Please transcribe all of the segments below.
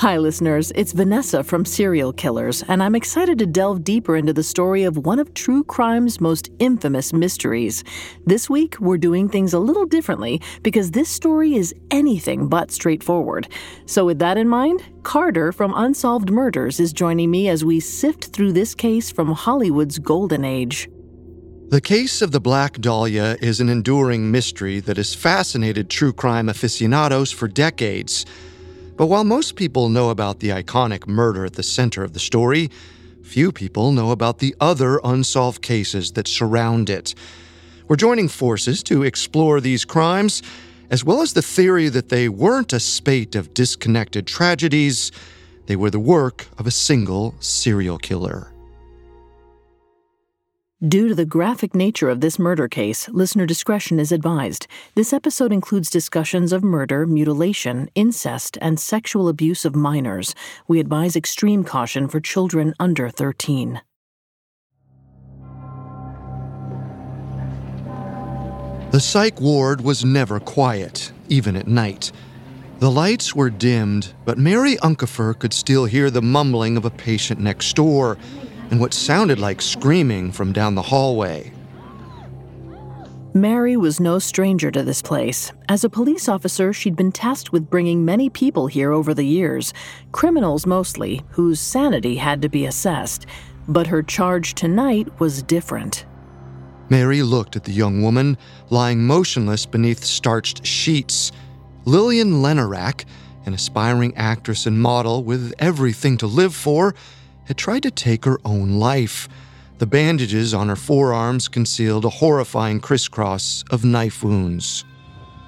Hi, listeners. It's Vanessa from Serial Killers, and I'm excited to delve deeper into the story of one of true crime's most infamous mysteries. This week, we're doing things a little differently because this story is anything but straightforward. So, with that in mind, Carter from Unsolved Murders is joining me as we sift through this case from Hollywood's golden age. The case of the Black Dahlia is an enduring mystery that has fascinated true crime aficionados for decades. But while most people know about the iconic murder at the center of the story, few people know about the other unsolved cases that surround it. We're joining forces to explore these crimes, as well as the theory that they weren't a spate of disconnected tragedies, they were the work of a single serial killer. Due to the graphic nature of this murder case, listener discretion is advised. This episode includes discussions of murder, mutilation, incest, and sexual abuse of minors. We advise extreme caution for children under 13. The psych ward was never quiet, even at night. The lights were dimmed, but Mary Unkefer could still hear the mumbling of a patient next door and what sounded like screaming from down the hallway. Mary was no stranger to this place. As a police officer, she'd been tasked with bringing many people here over the years, criminals mostly, whose sanity had to be assessed. But her charge tonight was different. Mary looked at the young woman lying motionless beneath starched sheets. Lillian Lenorak, an aspiring actress and model with everything to live for, had tried to take her own life. The bandages on her forearms concealed a horrifying crisscross of knife wounds.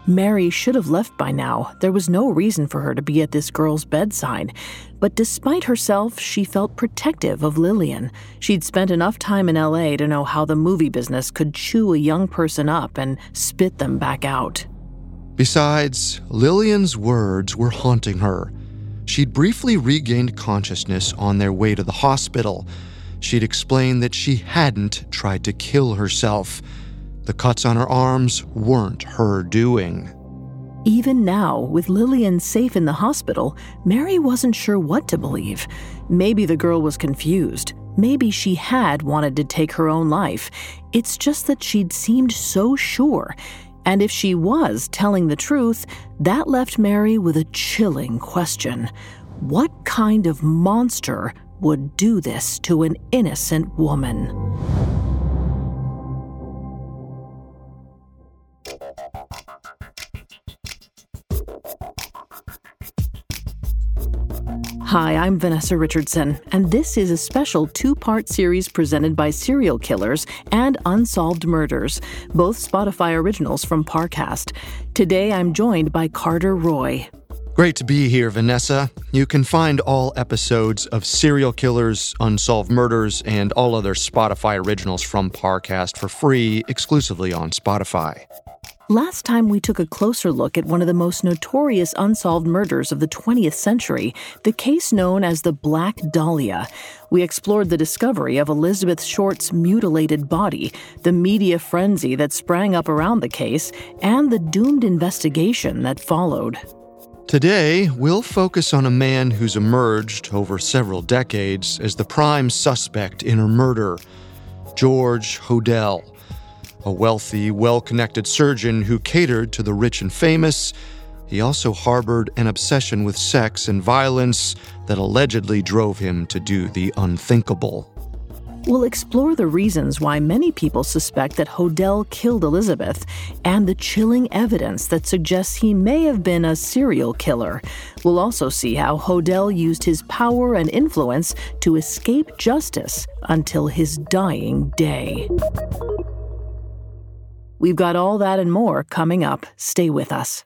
Mary should have left by now. There was no reason for her to be at this girl's bedside. But despite herself, she felt protective of Lillian. She'd spent enough time in LA to know how the movie business could chew a young person up and spit them back out. Besides, Lillian's words were haunting her. She'd briefly regained consciousness on their way to the hospital. She'd explained that she hadn't tried to kill herself. The cuts on her arms weren't her doing. Even now, with Lillian safe in the hospital, Mary wasn't sure what to believe. Maybe the girl was confused. Maybe she had wanted to take her own life. It's just that she'd seemed so sure. And if she was telling the truth, that left Mary with a chilling question What kind of monster would do this to an innocent woman? Hi, I'm Vanessa Richardson, and this is a special two part series presented by Serial Killers and Unsolved Murders, both Spotify originals from Parcast. Today I'm joined by Carter Roy. Great to be here, Vanessa. You can find all episodes of Serial Killers, Unsolved Murders, and all other Spotify originals from Parcast for free exclusively on Spotify. Last time we took a closer look at one of the most notorious unsolved murders of the 20th century, the case known as the Black Dahlia. We explored the discovery of Elizabeth Short's mutilated body, the media frenzy that sprang up around the case, and the doomed investigation that followed. Today, we'll focus on a man who's emerged over several decades as the prime suspect in her murder George Hodel a wealthy, well connected surgeon who catered to the rich and famous. He also harbored an obsession with sex and violence that allegedly drove him to do the unthinkable. We'll explore the reasons why many people suspect that Hodel killed Elizabeth and the chilling evidence that suggests he may have been a serial killer. We'll also see how Hodel used his power and influence to escape justice until his dying day. We've got all that and more coming up. Stay with us.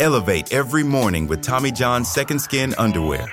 Elevate every morning with Tommy John's Second Skin Underwear.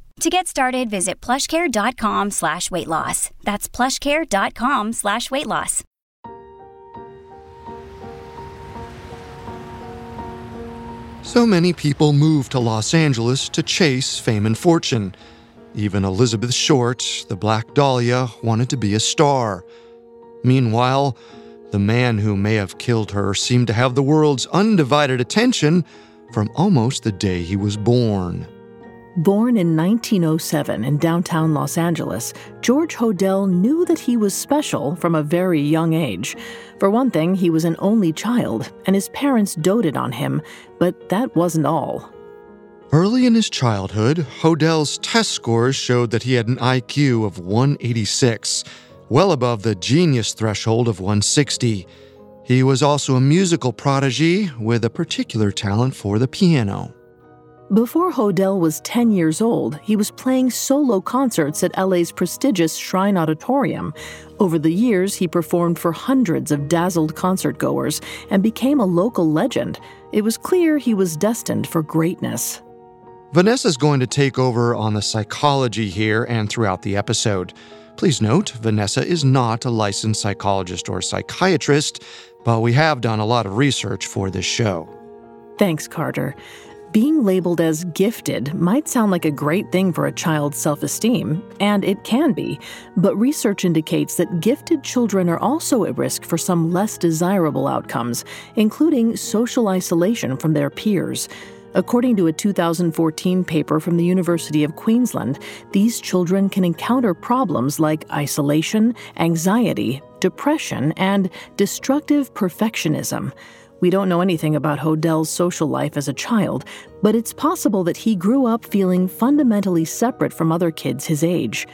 To get started, visit plushcare.com slash weight loss. That's plushcare.com slash weight loss. So many people moved to Los Angeles to chase fame and fortune. Even Elizabeth Short, the Black Dahlia, wanted to be a star. Meanwhile, the man who may have killed her seemed to have the world's undivided attention from almost the day he was born. Born in 1907 in downtown Los Angeles, George Hodel knew that he was special from a very young age. For one thing, he was an only child, and his parents doted on him, but that wasn't all. Early in his childhood, Hodel's test scores showed that he had an IQ of 186, well above the genius threshold of 160. He was also a musical prodigy with a particular talent for the piano. Before Hodel was 10 years old, he was playing solo concerts at LA's prestigious Shrine Auditorium. Over the years, he performed for hundreds of dazzled concertgoers and became a local legend. It was clear he was destined for greatness. Vanessa's going to take over on the psychology here and throughout the episode. Please note, Vanessa is not a licensed psychologist or psychiatrist, but we have done a lot of research for this show. Thanks, Carter. Being labeled as gifted might sound like a great thing for a child's self esteem, and it can be, but research indicates that gifted children are also at risk for some less desirable outcomes, including social isolation from their peers. According to a 2014 paper from the University of Queensland, these children can encounter problems like isolation, anxiety, depression, and destructive perfectionism. We don't know anything about Hodel's social life as a child, but it's possible that he grew up feeling fundamentally separate from other kids his age.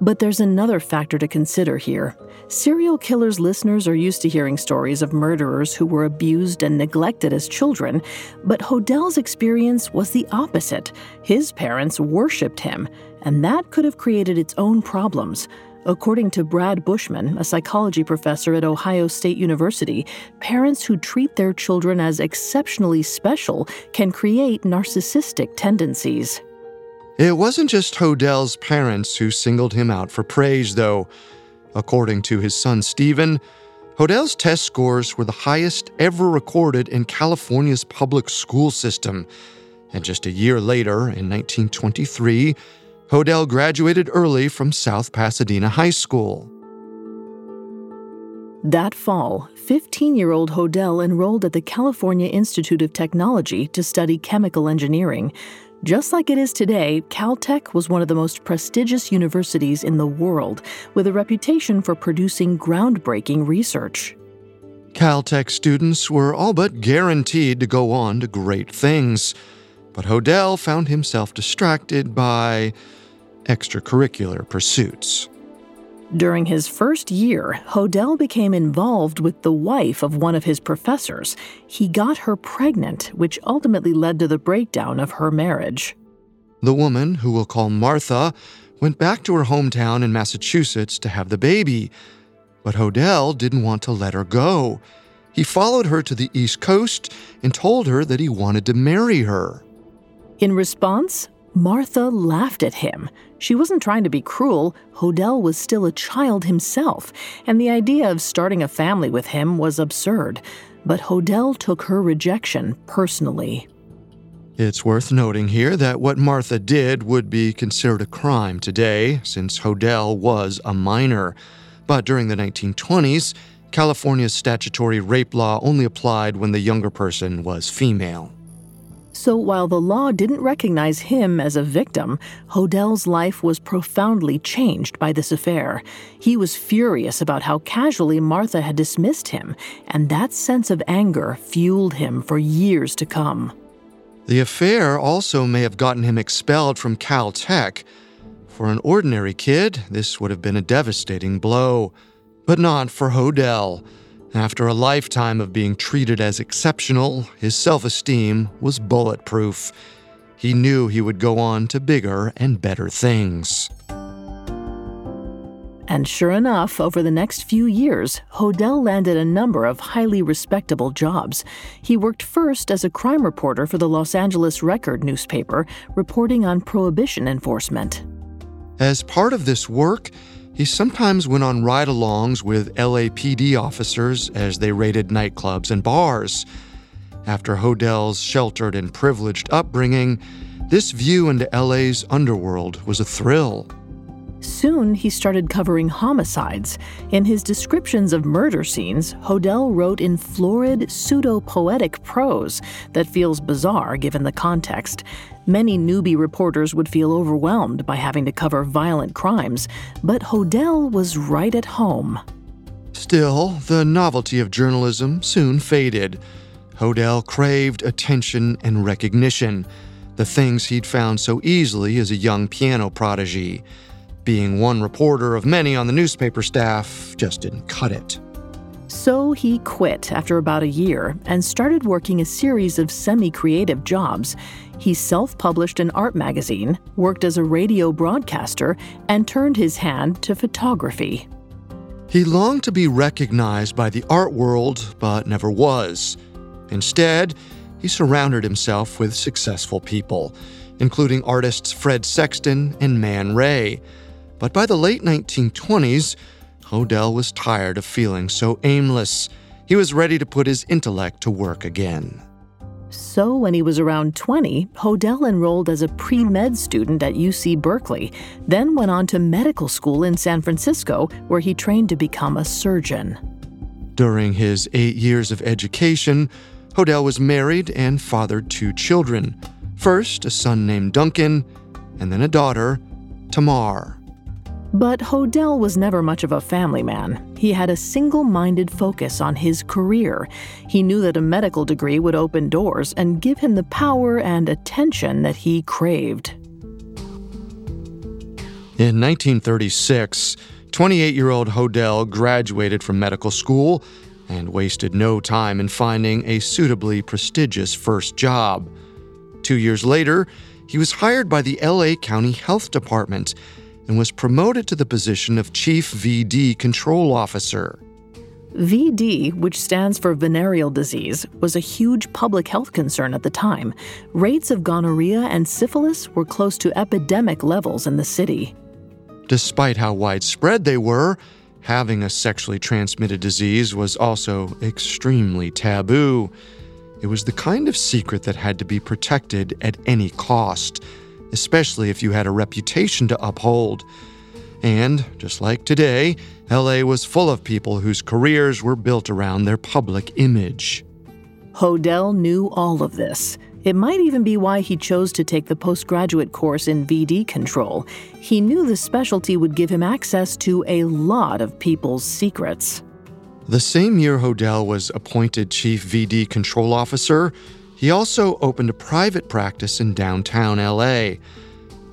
But there's another factor to consider here. Serial killers' listeners are used to hearing stories of murderers who were abused and neglected as children, but Hodel's experience was the opposite. His parents worshipped him, and that could have created its own problems. According to Brad Bushman, a psychology professor at Ohio State University, parents who treat their children as exceptionally special can create narcissistic tendencies. It wasn't just Hodel's parents who singled him out for praise, though. According to his son Stephen, Hodel's test scores were the highest ever recorded in California's public school system. And just a year later, in 1923, Hodel graduated early from South Pasadena High School. That fall, 15 year old Hodel enrolled at the California Institute of Technology to study chemical engineering. Just like it is today, Caltech was one of the most prestigious universities in the world, with a reputation for producing groundbreaking research. Caltech students were all but guaranteed to go on to great things, but Hodel found himself distracted by extracurricular pursuits. During his first year, Hodel became involved with the wife of one of his professors. He got her pregnant, which ultimately led to the breakdown of her marriage. The woman, who we'll call Martha, went back to her hometown in Massachusetts to have the baby. But Hodel didn't want to let her go. He followed her to the East Coast and told her that he wanted to marry her. In response, Martha laughed at him. She wasn't trying to be cruel. Hodel was still a child himself, and the idea of starting a family with him was absurd. But Hodel took her rejection personally. It's worth noting here that what Martha did would be considered a crime today, since Hodel was a minor. But during the 1920s, California's statutory rape law only applied when the younger person was female. So while the law didn't recognize him as a victim, Hodel's life was profoundly changed by this affair. He was furious about how casually Martha had dismissed him, and that sense of anger fueled him for years to come. The affair also may have gotten him expelled from Caltech. For an ordinary kid, this would have been a devastating blow. But not for Hodel. After a lifetime of being treated as exceptional, his self esteem was bulletproof. He knew he would go on to bigger and better things. And sure enough, over the next few years, Hodel landed a number of highly respectable jobs. He worked first as a crime reporter for the Los Angeles Record newspaper, reporting on prohibition enforcement. As part of this work, he sometimes went on ride alongs with LAPD officers as they raided nightclubs and bars. After Hodel's sheltered and privileged upbringing, this view into LA's underworld was a thrill. Soon, he started covering homicides. In his descriptions of murder scenes, Hodel wrote in florid, pseudo poetic prose that feels bizarre given the context. Many newbie reporters would feel overwhelmed by having to cover violent crimes, but Hodel was right at home. Still, the novelty of journalism soon faded. Hodel craved attention and recognition, the things he'd found so easily as a young piano prodigy. Being one reporter of many on the newspaper staff just didn't cut it. So he quit after about a year and started working a series of semi creative jobs. He self published an art magazine, worked as a radio broadcaster, and turned his hand to photography. He longed to be recognized by the art world, but never was. Instead, he surrounded himself with successful people, including artists Fred Sexton and Man Ray. But by the late 1920s, Hodel was tired of feeling so aimless. He was ready to put his intellect to work again. So, when he was around 20, Hodel enrolled as a pre med student at UC Berkeley, then went on to medical school in San Francisco, where he trained to become a surgeon. During his eight years of education, Hodel was married and fathered two children. First, a son named Duncan, and then a daughter, Tamar. But Hodel was never much of a family man. He had a single minded focus on his career. He knew that a medical degree would open doors and give him the power and attention that he craved. In 1936, 28 year old Hodel graduated from medical school and wasted no time in finding a suitably prestigious first job. Two years later, he was hired by the LA County Health Department and was promoted to the position of Chief VD Control Officer. VD, which stands for venereal disease, was a huge public health concern at the time. Rates of gonorrhea and syphilis were close to epidemic levels in the city. Despite how widespread they were, having a sexually transmitted disease was also extremely taboo. It was the kind of secret that had to be protected at any cost especially if you had a reputation to uphold. And, just like today, LA was full of people whose careers were built around their public image. Hodel knew all of this. It might even be why he chose to take the postgraduate course in VD control. He knew the specialty would give him access to a lot of people's secrets. The same year Hodel was appointed chief VD control officer, he also opened a private practice in downtown LA.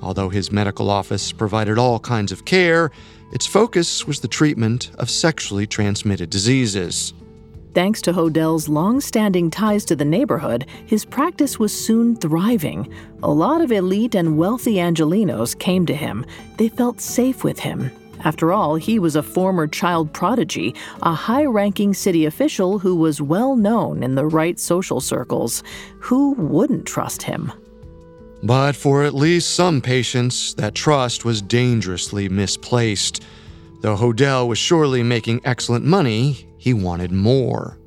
Although his medical office provided all kinds of care, its focus was the treatment of sexually transmitted diseases. Thanks to Hodel's long standing ties to the neighborhood, his practice was soon thriving. A lot of elite and wealthy Angelinos came to him. They felt safe with him. After all, he was a former child prodigy, a high ranking city official who was well known in the right social circles. Who wouldn't trust him? But for at least some patients, that trust was dangerously misplaced. Though Hodel was surely making excellent money, he wanted more.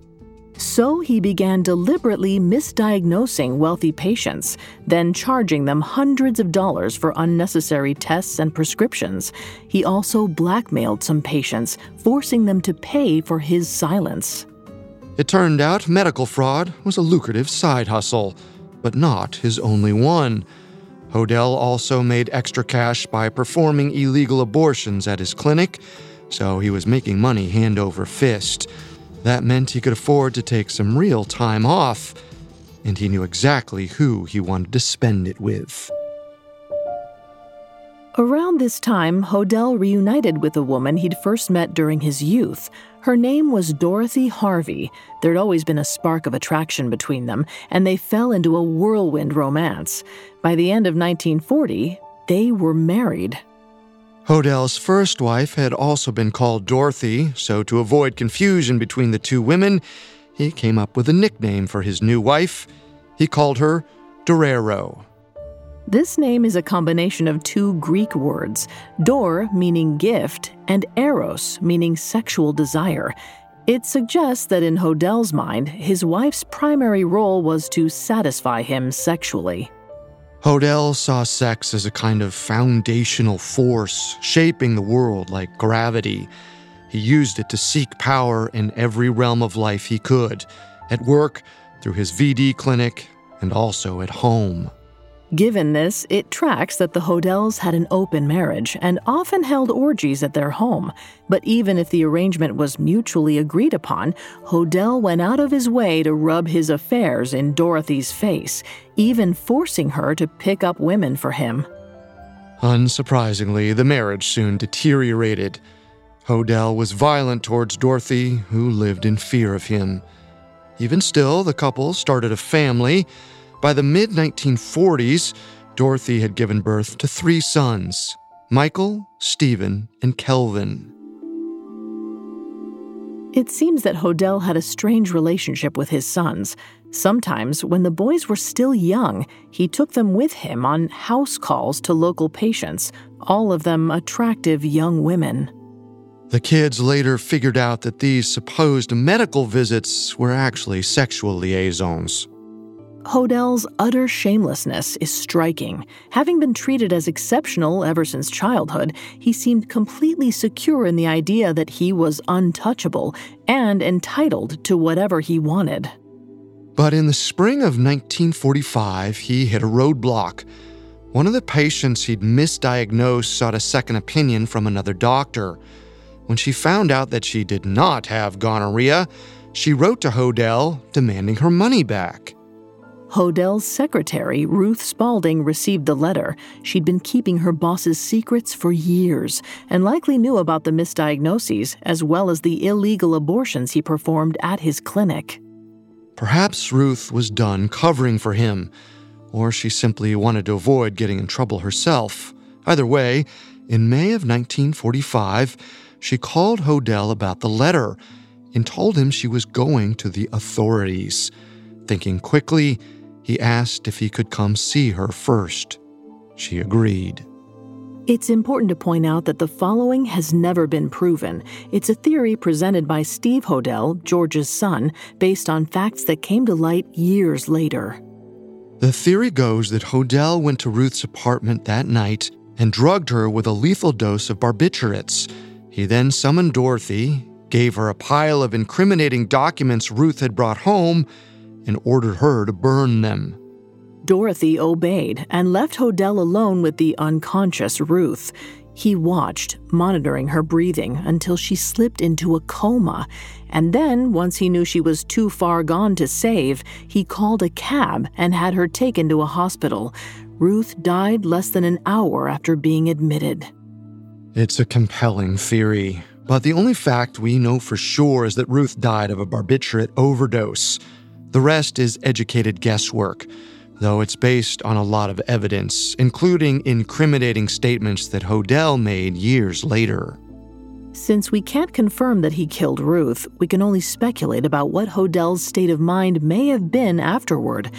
So he began deliberately misdiagnosing wealthy patients, then charging them hundreds of dollars for unnecessary tests and prescriptions. He also blackmailed some patients, forcing them to pay for his silence. It turned out medical fraud was a lucrative side hustle, but not his only one. Hodel also made extra cash by performing illegal abortions at his clinic, so he was making money hand over fist. That meant he could afford to take some real time off, and he knew exactly who he wanted to spend it with. Around this time, Hodel reunited with a woman he'd first met during his youth. Her name was Dorothy Harvey. There'd always been a spark of attraction between them, and they fell into a whirlwind romance. By the end of 1940, they were married. Hodel's first wife had also been called Dorothy, so to avoid confusion between the two women, he came up with a nickname for his new wife. He called her Dorero. This name is a combination of two Greek words, dor meaning gift and eros meaning sexual desire. It suggests that in Hodel's mind, his wife's primary role was to satisfy him sexually. Hodel saw sex as a kind of foundational force shaping the world like gravity. He used it to seek power in every realm of life he could at work, through his VD clinic, and also at home. Given this, it tracks that the Hodels had an open marriage and often held orgies at their home. But even if the arrangement was mutually agreed upon, Hodel went out of his way to rub his affairs in Dorothy's face, even forcing her to pick up women for him. Unsurprisingly, the marriage soon deteriorated. Hodel was violent towards Dorothy, who lived in fear of him. Even still, the couple started a family by the mid 1940s, Dorothy had given birth to three sons Michael, Stephen, and Kelvin. It seems that Hodel had a strange relationship with his sons. Sometimes, when the boys were still young, he took them with him on house calls to local patients, all of them attractive young women. The kids later figured out that these supposed medical visits were actually sexual liaisons. Hodel's utter shamelessness is striking. Having been treated as exceptional ever since childhood, he seemed completely secure in the idea that he was untouchable and entitled to whatever he wanted. But in the spring of 1945, he hit a roadblock. One of the patients he'd misdiagnosed sought a second opinion from another doctor. When she found out that she did not have gonorrhea, she wrote to Hodel demanding her money back. Hodel's secretary, Ruth Spaulding, received the letter. She'd been keeping her boss's secrets for years and likely knew about the misdiagnoses as well as the illegal abortions he performed at his clinic. Perhaps Ruth was done covering for him, or she simply wanted to avoid getting in trouble herself. Either way, in May of 1945, she called Hodel about the letter and told him she was going to the authorities. Thinking quickly, he asked if he could come see her first. She agreed. It's important to point out that the following has never been proven. It's a theory presented by Steve Hodel, George's son, based on facts that came to light years later. The theory goes that Hodel went to Ruth's apartment that night and drugged her with a lethal dose of barbiturates. He then summoned Dorothy, gave her a pile of incriminating documents Ruth had brought home, and ordered her to burn them. Dorothy obeyed and left Hodel alone with the unconscious Ruth. He watched, monitoring her breathing until she slipped into a coma. And then, once he knew she was too far gone to save, he called a cab and had her taken to a hospital. Ruth died less than an hour after being admitted. It's a compelling theory, but the only fact we know for sure is that Ruth died of a barbiturate overdose. The rest is educated guesswork, though it's based on a lot of evidence, including incriminating statements that Hodel made years later. Since we can't confirm that he killed Ruth, we can only speculate about what Hodel's state of mind may have been afterward.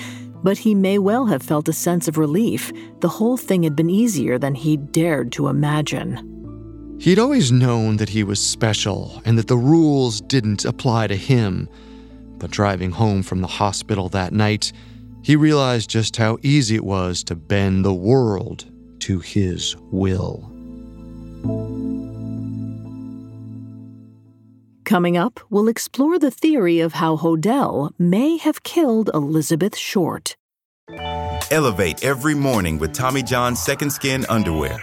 But he may well have felt a sense of relief. The whole thing had been easier than he'd dared to imagine. He'd always known that he was special and that the rules didn't apply to him. But driving home from the hospital that night, he realized just how easy it was to bend the world to his will. Coming up, we'll explore the theory of how Hodel may have killed Elizabeth Short. Elevate every morning with Tommy John's Second Skin underwear.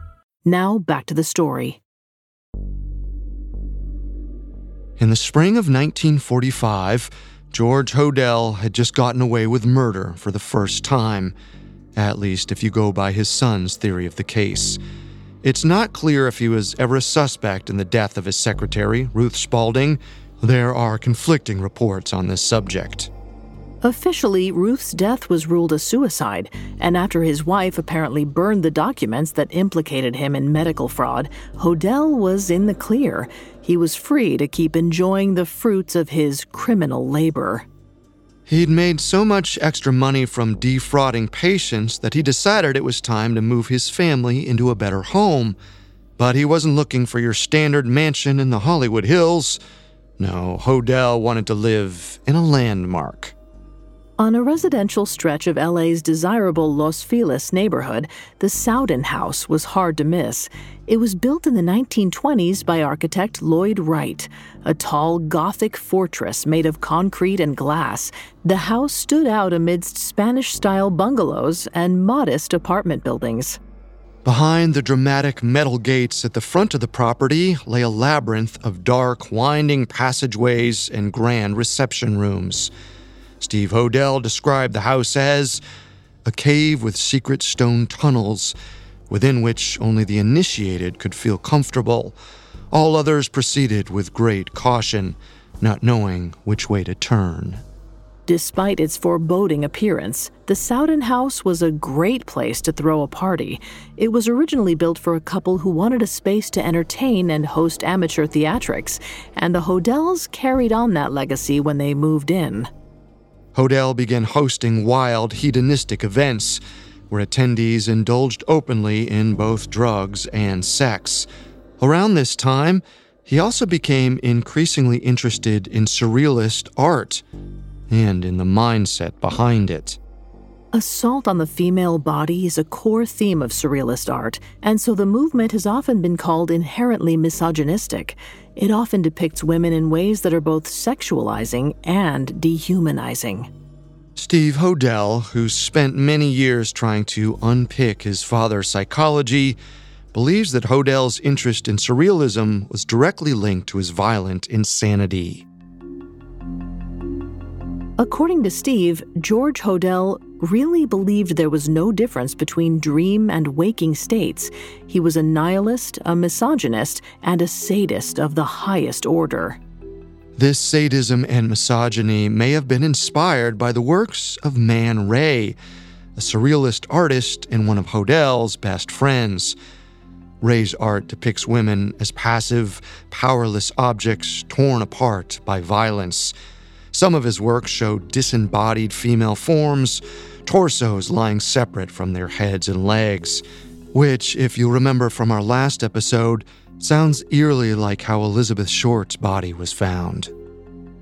Now back to the story. In the spring of 1945, George Hodel had just gotten away with murder for the first time, at least if you go by his son's theory of the case. It's not clear if he was ever a suspect in the death of his secretary, Ruth Spaulding. There are conflicting reports on this subject. Officially, Ruth's death was ruled a suicide, and after his wife apparently burned the documents that implicated him in medical fraud, Hodel was in the clear. He was free to keep enjoying the fruits of his criminal labor. He'd made so much extra money from defrauding patients that he decided it was time to move his family into a better home. But he wasn't looking for your standard mansion in the Hollywood Hills. No, Hodel wanted to live in a landmark. On a residential stretch of LA's desirable Los Feliz neighborhood, the Sowden House was hard to miss. It was built in the 1920s by architect Lloyd Wright, a tall Gothic fortress made of concrete and glass. The house stood out amidst Spanish style bungalows and modest apartment buildings. Behind the dramatic metal gates at the front of the property lay a labyrinth of dark, winding passageways and grand reception rooms. Steve Hodel described the house as a cave with secret stone tunnels within which only the initiated could feel comfortable. All others proceeded with great caution, not knowing which way to turn. Despite its foreboding appearance, the Sowden House was a great place to throw a party. It was originally built for a couple who wanted a space to entertain and host amateur theatrics, and the Hodels carried on that legacy when they moved in. Hodel began hosting wild, hedonistic events where attendees indulged openly in both drugs and sex. Around this time, he also became increasingly interested in surrealist art and in the mindset behind it. Assault on the female body is a core theme of surrealist art, and so the movement has often been called inherently misogynistic. It often depicts women in ways that are both sexualizing and dehumanizing. Steve Hodel, who spent many years trying to unpick his father's psychology, believes that Hodel's interest in surrealism was directly linked to his violent insanity. According to Steve, George Hodel really believed there was no difference between dream and waking states. He was a nihilist, a misogynist, and a sadist of the highest order. This sadism and misogyny may have been inspired by the works of Man Ray, a surrealist artist and one of Hodel's best friends. Ray's art depicts women as passive, powerless objects torn apart by violence. Some of his work showed disembodied female forms, torsos lying separate from their heads and legs, which, if you remember from our last episode, sounds eerily like how Elizabeth Short's body was found.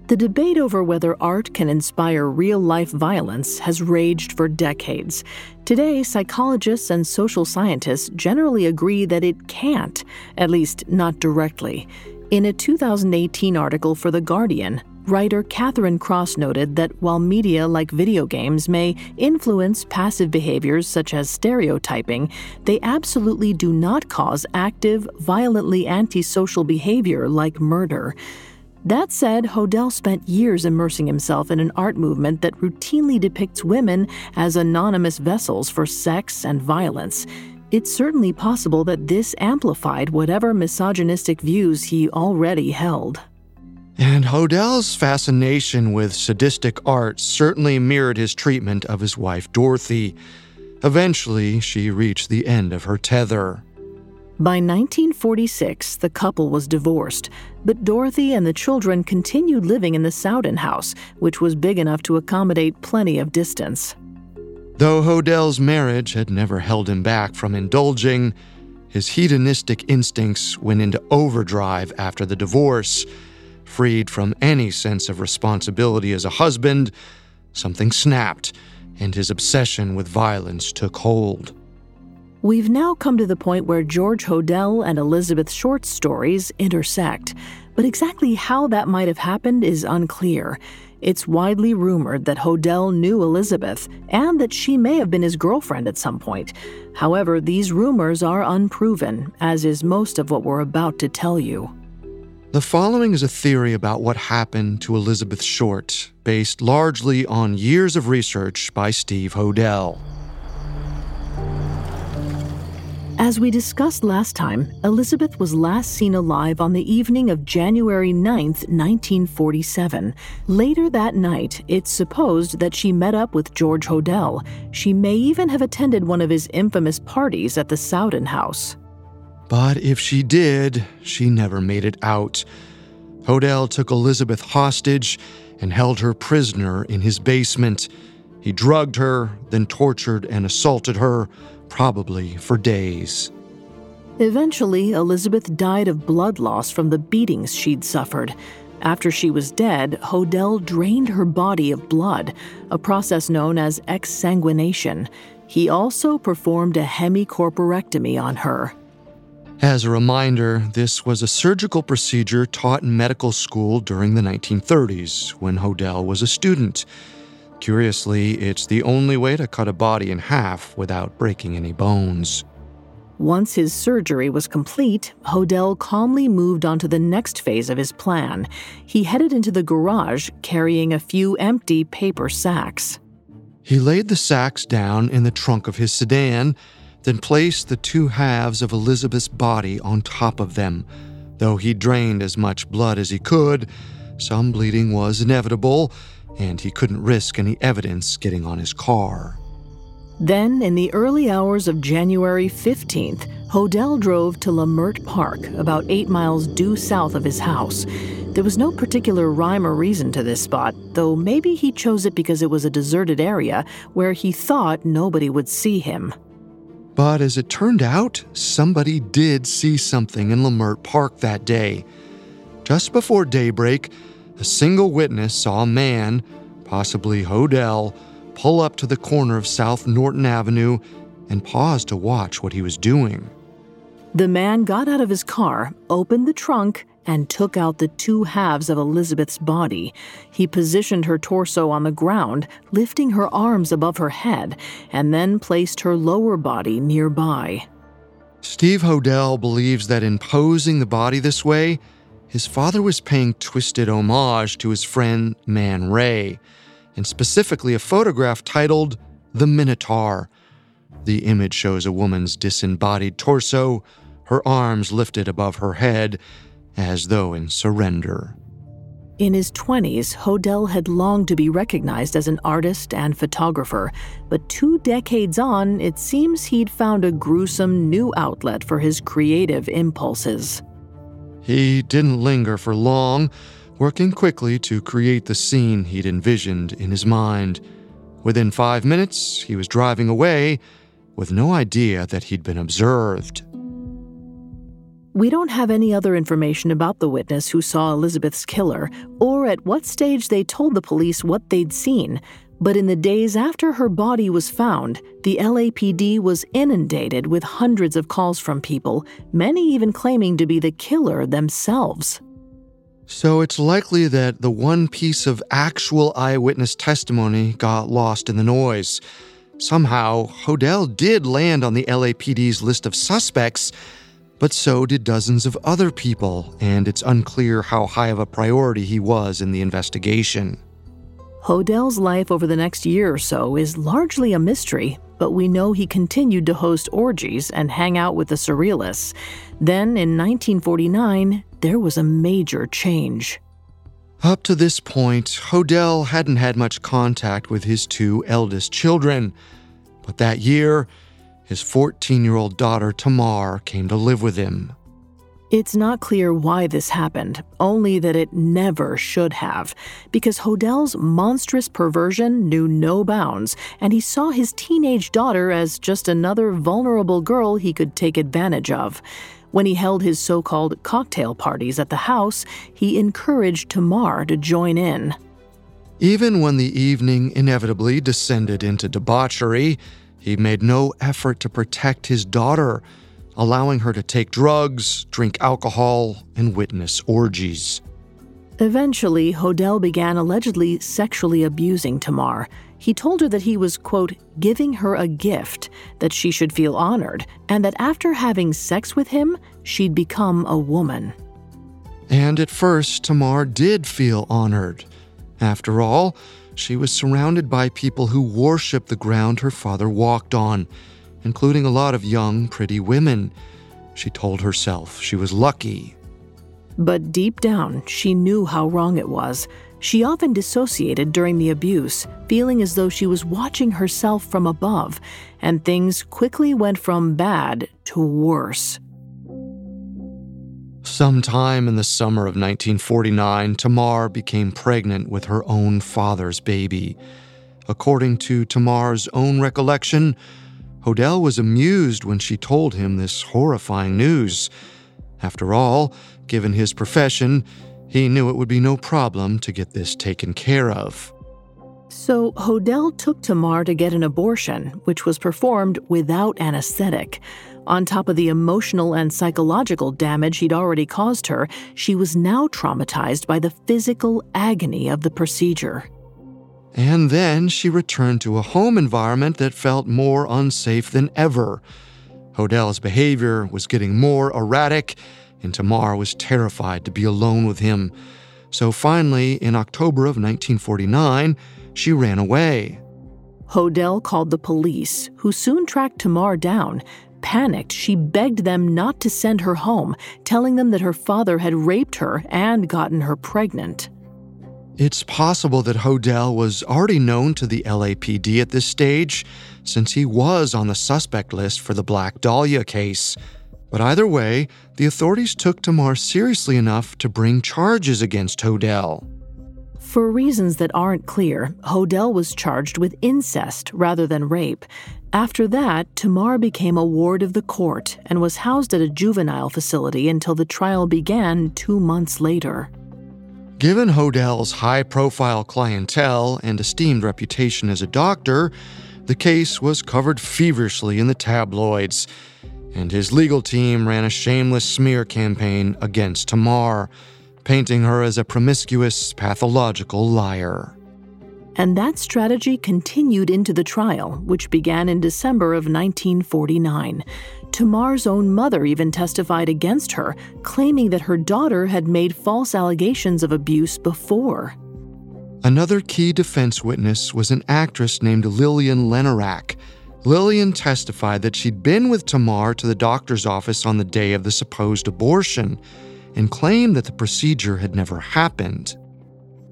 The debate over whether art can inspire real life violence has raged for decades. Today, psychologists and social scientists generally agree that it can't, at least not directly. In a 2018 article for The Guardian, Writer Catherine Cross noted that while media like video games may influence passive behaviors such as stereotyping, they absolutely do not cause active, violently antisocial behavior like murder. That said, Hodel spent years immersing himself in an art movement that routinely depicts women as anonymous vessels for sex and violence. It's certainly possible that this amplified whatever misogynistic views he already held. And Hodel's fascination with sadistic art certainly mirrored his treatment of his wife Dorothy. Eventually, she reached the end of her tether. By 1946, the couple was divorced, but Dorothy and the children continued living in the Sowden house, which was big enough to accommodate plenty of distance. Though Hodel's marriage had never held him back from indulging, his hedonistic instincts went into overdrive after the divorce Freed from any sense of responsibility as a husband, something snapped, and his obsession with violence took hold. We've now come to the point where George Hodel and Elizabeth Short's stories intersect, but exactly how that might have happened is unclear. It's widely rumored that Hodel knew Elizabeth and that she may have been his girlfriend at some point. However, these rumors are unproven, as is most of what we're about to tell you. The following is a theory about what happened to Elizabeth Short, based largely on years of research by Steve Hodel. As we discussed last time, Elizabeth was last seen alive on the evening of January 9, 1947. Later that night, it's supposed that she met up with George Hodel. She may even have attended one of his infamous parties at the Sowden house. But if she did, she never made it out. Hodel took Elizabeth hostage and held her prisoner in his basement. He drugged her, then tortured and assaulted her, probably for days. Eventually, Elizabeth died of blood loss from the beatings she'd suffered. After she was dead, Hodel drained her body of blood, a process known as exsanguination. He also performed a hemicorporectomy on her. As a reminder, this was a surgical procedure taught in medical school during the 1930s when Hodel was a student. Curiously, it's the only way to cut a body in half without breaking any bones. Once his surgery was complete, Hodel calmly moved on to the next phase of his plan. He headed into the garage carrying a few empty paper sacks. He laid the sacks down in the trunk of his sedan then placed the two halves of Elizabeth's body on top of them. Though he drained as much blood as he could, some bleeding was inevitable, and he couldn't risk any evidence getting on his car. Then, in the early hours of January 15th, Hodel drove to Leimert Park, about eight miles due south of his house. There was no particular rhyme or reason to this spot, though maybe he chose it because it was a deserted area where he thought nobody would see him. But as it turned out, somebody did see something in Leimert Park that day. Just before daybreak, a single witness saw a man, possibly Hodel, pull up to the corner of South Norton Avenue and pause to watch what he was doing. The man got out of his car, opened the trunk, and took out the two halves of Elizabeth's body. He positioned her torso on the ground, lifting her arms above her head, and then placed her lower body nearby. Steve Hodel believes that in posing the body this way, his father was paying twisted homage to his friend Man Ray, and specifically a photograph titled The Minotaur. The image shows a woman's disembodied torso, her arms lifted above her head, as though in surrender. In his 20s, Hodel had longed to be recognized as an artist and photographer, but two decades on, it seems he'd found a gruesome new outlet for his creative impulses. He didn't linger for long, working quickly to create the scene he'd envisioned in his mind. Within five minutes, he was driving away with no idea that he'd been observed. We don't have any other information about the witness who saw Elizabeth's killer or at what stage they told the police what they'd seen, but in the days after her body was found, the LAPD was inundated with hundreds of calls from people, many even claiming to be the killer themselves. So it's likely that the one piece of actual eyewitness testimony got lost in the noise. Somehow, Hodel did land on the LAPD's list of suspects, but so did dozens of other people, and it's unclear how high of a priority he was in the investigation. Hodel's life over the next year or so is largely a mystery, but we know he continued to host orgies and hang out with the surrealists. Then, in 1949, there was a major change. Up to this point, Hodel hadn't had much contact with his two eldest children. But that year, his 14 year old daughter Tamar came to live with him. It's not clear why this happened, only that it never should have, because Hodel's monstrous perversion knew no bounds, and he saw his teenage daughter as just another vulnerable girl he could take advantage of. When he held his so called cocktail parties at the house, he encouraged Tamar to join in. Even when the evening inevitably descended into debauchery, he made no effort to protect his daughter allowing her to take drugs, drink alcohol, and witness orgies. Eventually, Hodel began allegedly sexually abusing Tamar. He told her that he was, quote, giving her a gift, that she should feel honored, and that after having sex with him, she'd become a woman. And at first, Tamar did feel honored. After all, she was surrounded by people who worshiped the ground her father walked on including a lot of young, pretty women. She told herself she was lucky. But deep down, she knew how wrong it was. She often dissociated during the abuse, feeling as though she was watching herself from above, and things quickly went from bad to worse. Sometime in the summer of 1949, Tamar became pregnant with her own father's baby. According to Tamar's own recollection, Hodel was amused when she told him this horrifying news. After all, given his profession, he knew it would be no problem to get this taken care of. So Hodel took Tamar to get an abortion, which was performed without anesthetic. On top of the emotional and psychological damage he'd already caused her, she was now traumatized by the physical agony of the procedure. And then she returned to a home environment that felt more unsafe than ever. Hodel's behavior was getting more erratic, and Tamar was terrified to be alone with him. So finally, in October of 1949, she ran away. Hodel called the police, who soon tracked Tamar down. Panicked, she begged them not to send her home, telling them that her father had raped her and gotten her pregnant. It's possible that Hodel was already known to the LAPD at this stage, since he was on the suspect list for the Black Dahlia case. But either way, the authorities took Tamar seriously enough to bring charges against Hodel. For reasons that aren't clear, Hodel was charged with incest rather than rape. After that, Tamar became a ward of the court and was housed at a juvenile facility until the trial began two months later. Given Hodel's high profile clientele and esteemed reputation as a doctor, the case was covered feverishly in the tabloids, and his legal team ran a shameless smear campaign against Tamar, painting her as a promiscuous, pathological liar. And that strategy continued into the trial, which began in December of 1949. Tamar's own mother even testified against her, claiming that her daughter had made false allegations of abuse before. Another key defense witness was an actress named Lillian Lenorak. Lillian testified that she'd been with Tamar to the doctor's office on the day of the supposed abortion and claimed that the procedure had never happened.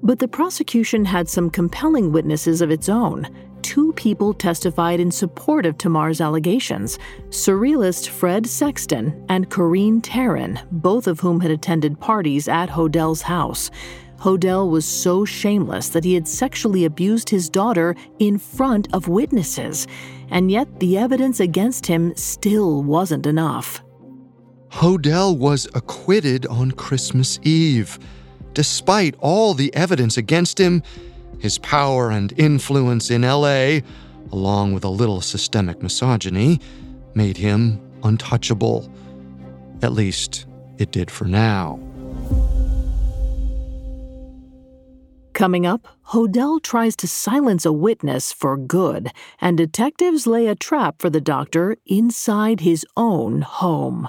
But the prosecution had some compelling witnesses of its own two people testified in support of Tamar's allegations surrealist Fred Sexton and Corinne Taryn, both of whom had attended parties at Hodel's house. Hodel was so shameless that he had sexually abused his daughter in front of witnesses, and yet the evidence against him still wasn't enough. Hodel was acquitted on Christmas Eve. Despite all the evidence against him, his power and influence in LA, along with a little systemic misogyny, made him untouchable. At least, it did for now. Coming up, Hodel tries to silence a witness for good, and detectives lay a trap for the doctor inside his own home.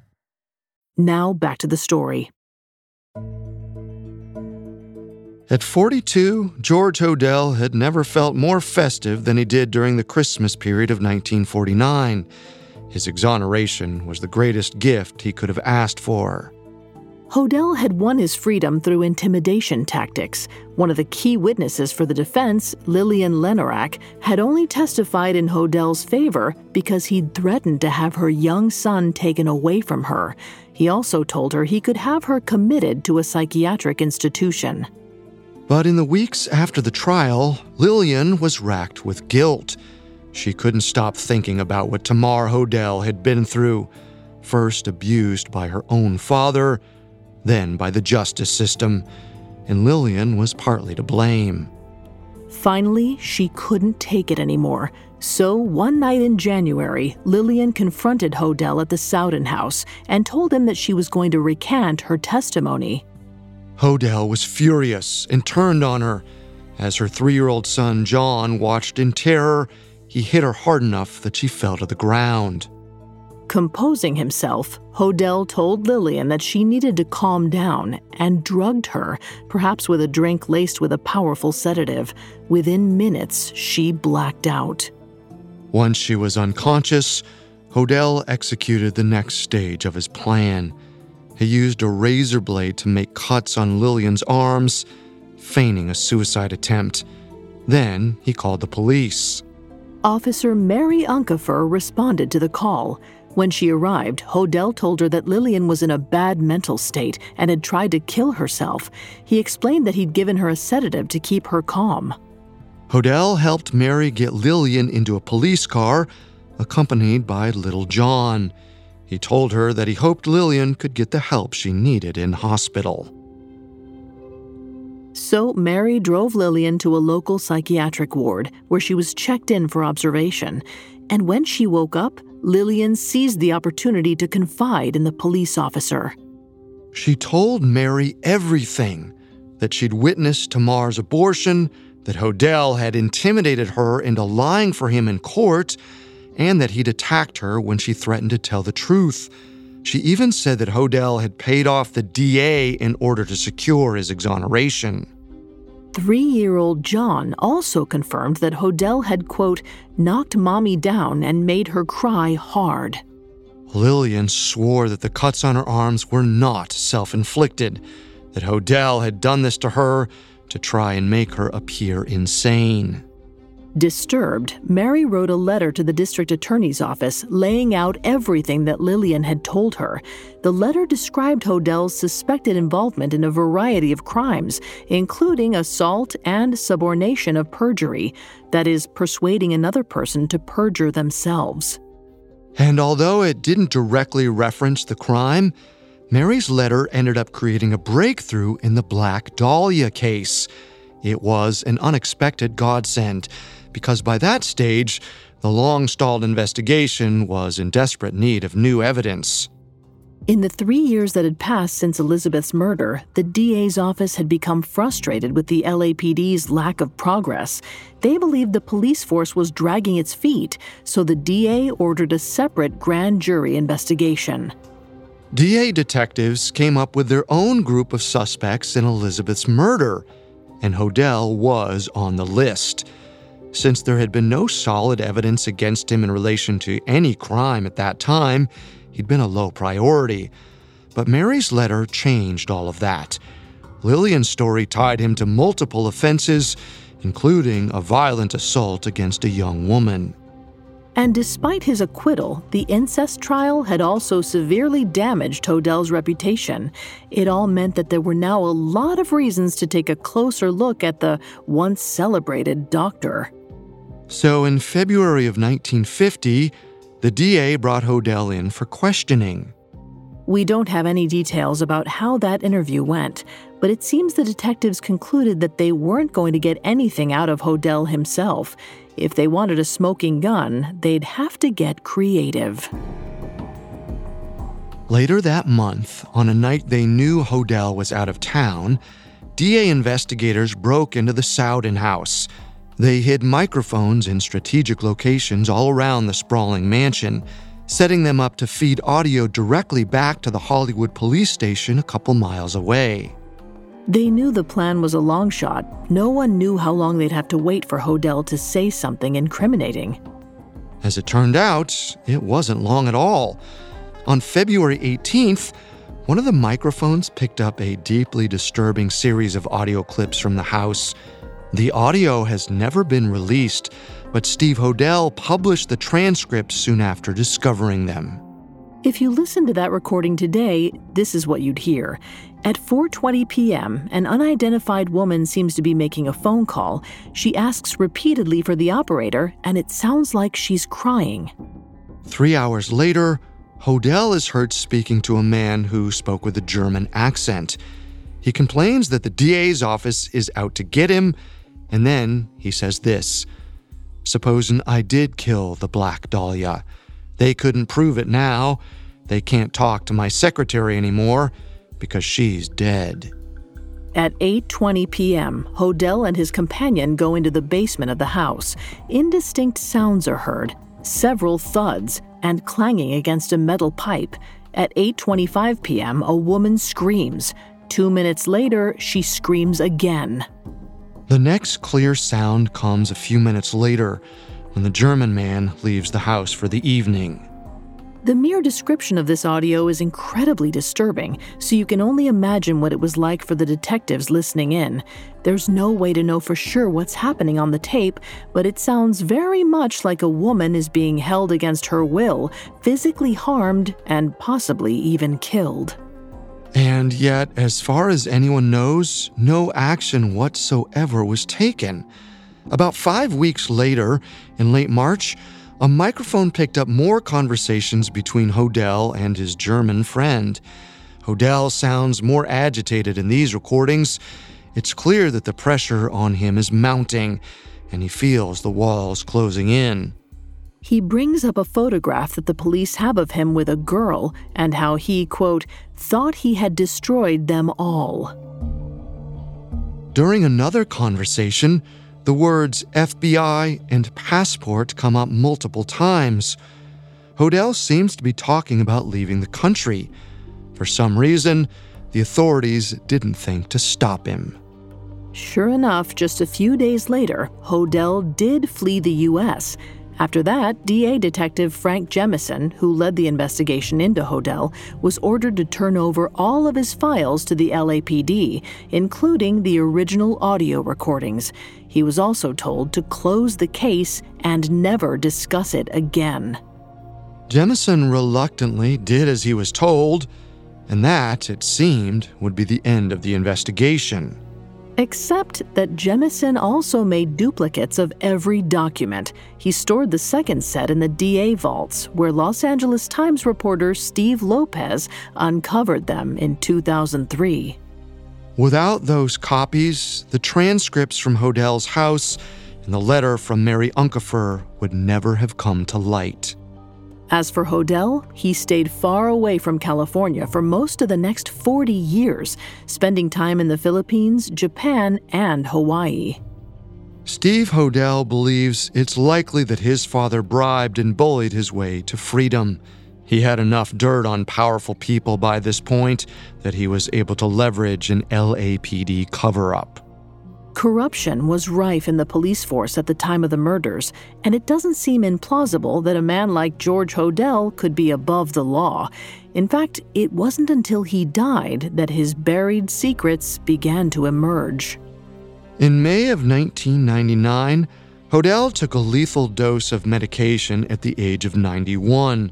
Now back to the story. At 42, George Hodel had never felt more festive than he did during the Christmas period of 1949. His exoneration was the greatest gift he could have asked for. Hodel had won his freedom through intimidation tactics. One of the key witnesses for the defense, Lillian Lenorak, had only testified in Hodel's favor because he'd threatened to have her young son taken away from her. He also told her he could have her committed to a psychiatric institution. But in the weeks after the trial, Lillian was racked with guilt. She couldn't stop thinking about what Tamar Hodel had been through. First abused by her own father, then by the justice system, and Lillian was partly to blame. Finally, she couldn't take it anymore. So, one night in January, Lillian confronted Hodel at the Sowden house and told him that she was going to recant her testimony. Hodel was furious and turned on her. As her three year old son John watched in terror, he hit her hard enough that she fell to the ground. Composing himself, Hodel told Lillian that she needed to calm down and drugged her, perhaps with a drink laced with a powerful sedative. Within minutes, she blacked out. Once she was unconscious, Hodel executed the next stage of his plan. He used a razor blade to make cuts on Lillian's arms, feigning a suicide attempt. Then he called the police. Officer Mary Unkefer responded to the call. When she arrived, Hodel told her that Lillian was in a bad mental state and had tried to kill herself. He explained that he'd given her a sedative to keep her calm. Hodel helped Mary get Lillian into a police car, accompanied by little John. He told her that he hoped Lillian could get the help she needed in hospital. So Mary drove Lillian to a local psychiatric ward where she was checked in for observation. And when she woke up, Lillian seized the opportunity to confide in the police officer. She told Mary everything that she'd witnessed Tamar's abortion, that Hodel had intimidated her into lying for him in court, and that he'd attacked her when she threatened to tell the truth. She even said that Hodel had paid off the DA in order to secure his exoneration. Three year old John also confirmed that Hodel had, quote, knocked mommy down and made her cry hard. Lillian swore that the cuts on her arms were not self inflicted, that Hodel had done this to her to try and make her appear insane. Disturbed, Mary wrote a letter to the district attorney's office laying out everything that Lillian had told her. The letter described Hodel's suspected involvement in a variety of crimes, including assault and subornation of perjury, that is, persuading another person to perjure themselves. And although it didn't directly reference the crime, Mary's letter ended up creating a breakthrough in the Black Dahlia case. It was an unexpected godsend because by that stage, the long stalled investigation was in desperate need of new evidence. In the three years that had passed since Elizabeth's murder, the DA's office had become frustrated with the LAPD's lack of progress. They believed the police force was dragging its feet, so the DA ordered a separate grand jury investigation. DA detectives came up with their own group of suspects in Elizabeth's murder and Hodel was on the list. Since there had been no solid evidence against him in relation to any crime at that time, he'd been a low priority. But Mary's letter changed all of that. Lillian's story tied him to multiple offenses, including a violent assault against a young woman. And despite his acquittal, the incest trial had also severely damaged Hodel's reputation. It all meant that there were now a lot of reasons to take a closer look at the once celebrated doctor. So in February of 1950, the DA brought Hodel in for questioning. We don't have any details about how that interview went, but it seems the detectives concluded that they weren't going to get anything out of Hodel himself. If they wanted a smoking gun, they'd have to get creative. Later that month, on a night they knew Hodel was out of town, DA investigators broke into the Sowden house. They hid microphones in strategic locations all around the sprawling mansion, setting them up to feed audio directly back to the Hollywood police station a couple miles away. They knew the plan was a long shot. No one knew how long they'd have to wait for Hodel to say something incriminating. As it turned out, it wasn't long at all. On February 18th, one of the microphones picked up a deeply disturbing series of audio clips from the house. The audio has never been released, but Steve Hodel published the transcripts soon after discovering them. If you listen to that recording today, this is what you'd hear. At 4:20 p.m., an unidentified woman seems to be making a phone call. She asks repeatedly for the operator, and it sounds like she's crying. 3 hours later, Hodel is heard speaking to a man who spoke with a German accent. He complains that the DA's office is out to get him, and then he says this Supposing I did kill the Black Dahlia. They couldn't prove it now. They can't talk to my secretary anymore because she's dead. At 8:20 p.m., Hodel and his companion go into the basement of the house. Indistinct sounds are heard, several thuds, and clanging against a metal pipe. At 8:25 p.m., a woman screams. 2 minutes later, she screams again. The next clear sound comes a few minutes later when the German man leaves the house for the evening. The mere description of this audio is incredibly disturbing, so you can only imagine what it was like for the detectives listening in. There's no way to know for sure what's happening on the tape, but it sounds very much like a woman is being held against her will, physically harmed, and possibly even killed. And yet, as far as anyone knows, no action whatsoever was taken. About five weeks later, in late March, a microphone picked up more conversations between Hodel and his German friend. Hodel sounds more agitated in these recordings. It's clear that the pressure on him is mounting, and he feels the walls closing in. He brings up a photograph that the police have of him with a girl and how he, quote, thought he had destroyed them all. During another conversation, the words FBI and passport come up multiple times. Hodel seems to be talking about leaving the country. For some reason, the authorities didn't think to stop him. Sure enough, just a few days later, Hodel did flee the U.S. After that, DA Detective Frank Jemison, who led the investigation into Hodel, was ordered to turn over all of his files to the LAPD, including the original audio recordings. He was also told to close the case and never discuss it again. Jemison reluctantly did as he was told, and that, it seemed, would be the end of the investigation. Except that Jemison also made duplicates of every document. He stored the second set in the DA vaults, where Los Angeles Times reporter Steve Lopez uncovered them in 2003. Without those copies, the transcripts from Hodel's house and the letter from Mary Unkefer would never have come to light. As for Hodel, he stayed far away from California for most of the next 40 years, spending time in the Philippines, Japan, and Hawaii. Steve Hodel believes it's likely that his father bribed and bullied his way to freedom. He had enough dirt on powerful people by this point that he was able to leverage an LAPD cover up. Corruption was rife in the police force at the time of the murders, and it doesn't seem implausible that a man like George Hodel could be above the law. In fact, it wasn't until he died that his buried secrets began to emerge. In May of 1999, Hodel took a lethal dose of medication at the age of 91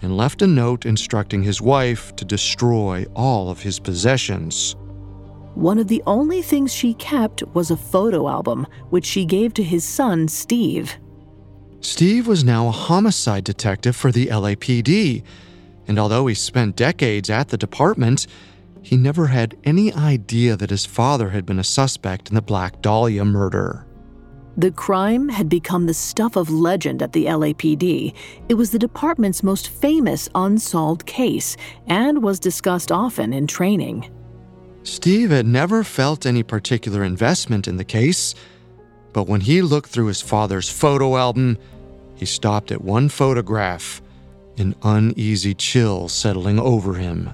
and left a note instructing his wife to destroy all of his possessions. One of the only things she kept was a photo album, which she gave to his son, Steve. Steve was now a homicide detective for the LAPD, and although he spent decades at the department, he never had any idea that his father had been a suspect in the Black Dahlia murder. The crime had become the stuff of legend at the LAPD. It was the department's most famous unsolved case and was discussed often in training. Steve had never felt any particular investment in the case, but when he looked through his father's photo album, he stopped at one photograph, an uneasy chill settling over him.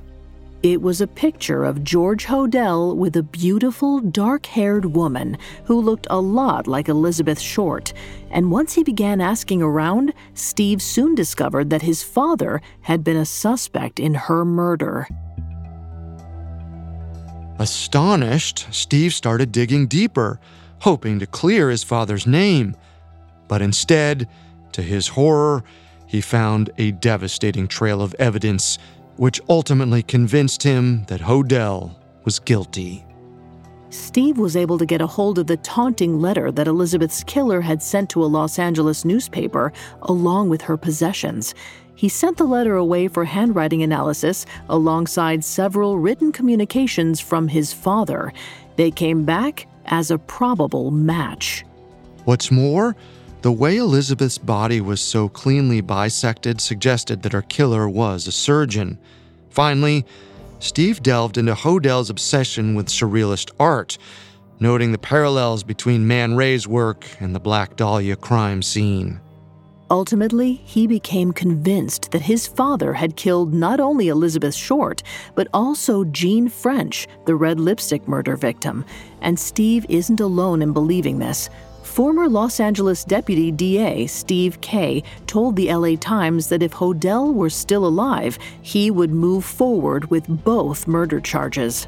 It was a picture of George Hodel with a beautiful, dark haired woman who looked a lot like Elizabeth Short. And once he began asking around, Steve soon discovered that his father had been a suspect in her murder. Astonished, Steve started digging deeper, hoping to clear his father's name. But instead, to his horror, he found a devastating trail of evidence which ultimately convinced him that Hodel was guilty. Steve was able to get a hold of the taunting letter that Elizabeth's killer had sent to a Los Angeles newspaper, along with her possessions. He sent the letter away for handwriting analysis alongside several written communications from his father. They came back as a probable match. What's more, the way Elizabeth's body was so cleanly bisected suggested that her killer was a surgeon. Finally, Steve delved into Hodel's obsession with surrealist art, noting the parallels between Man Ray's work and the Black Dahlia crime scene. Ultimately, he became convinced that his father had killed not only Elizabeth Short, but also Jean French, the red lipstick murder victim. And Steve isn't alone in believing this. Former Los Angeles Deputy DA Steve Kay told the LA Times that if Hodel were still alive, he would move forward with both murder charges.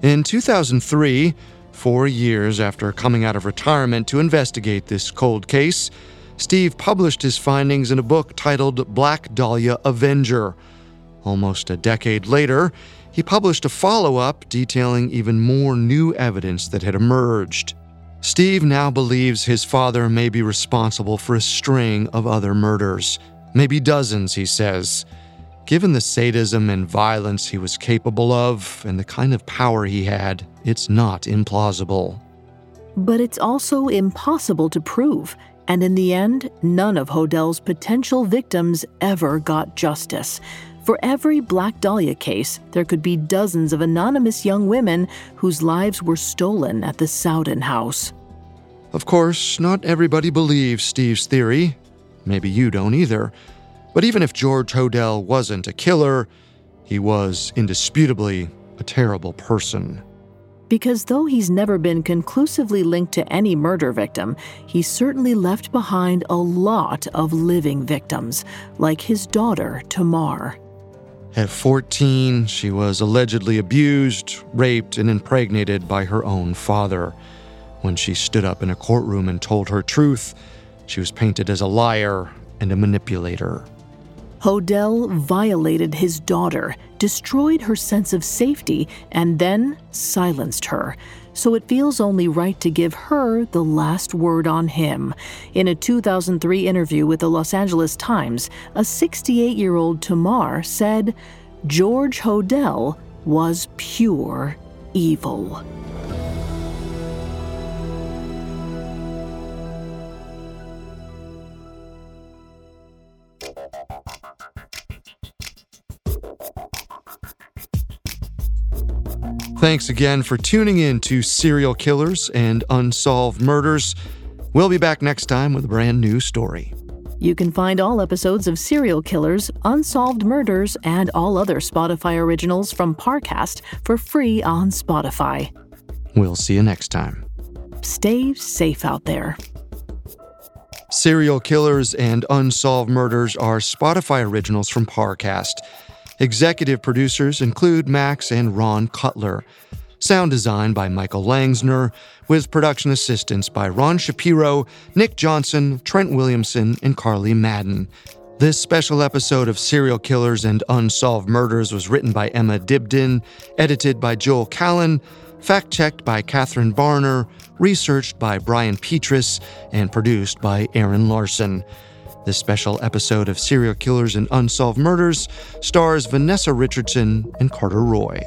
In 2003, four years after coming out of retirement to investigate this cold case, Steve published his findings in a book titled Black Dahlia Avenger. Almost a decade later, he published a follow up detailing even more new evidence that had emerged. Steve now believes his father may be responsible for a string of other murders, maybe dozens, he says. Given the sadism and violence he was capable of and the kind of power he had, it's not implausible. But it's also impossible to prove. And in the end, none of Hodel's potential victims ever got justice. For every Black Dahlia case, there could be dozens of anonymous young women whose lives were stolen at the Sowden house. Of course, not everybody believes Steve's theory. Maybe you don't either. But even if George Hodel wasn't a killer, he was indisputably a terrible person because though he's never been conclusively linked to any murder victim, he certainly left behind a lot of living victims, like his daughter, Tamar. At 14, she was allegedly abused, raped, and impregnated by her own father. When she stood up in a courtroom and told her truth, she was painted as a liar and a manipulator. Hodel violated his daughter, destroyed her sense of safety, and then silenced her. So it feels only right to give her the last word on him. In a 2003 interview with the Los Angeles Times, a 68 year old Tamar said, George Hodel was pure evil. Thanks again for tuning in to Serial Killers and Unsolved Murders. We'll be back next time with a brand new story. You can find all episodes of Serial Killers, Unsolved Murders, and all other Spotify originals from Parcast for free on Spotify. We'll see you next time. stay safe out there. Serial Killers and Unsolved Murders are Spotify originals from Parcast. Executive producers include Max and Ron Cutler. Sound design by Michael Langsner, with production assistance by Ron Shapiro, Nick Johnson, Trent Williamson, and Carly Madden. This special episode of Serial Killers and Unsolved Murders was written by Emma Dibdin, edited by Joel Callan, fact checked by Catherine Barner, researched by Brian Petrus, and produced by Aaron Larson. This special episode of Serial Killers and Unsolved Murders stars Vanessa Richardson and Carter Roy.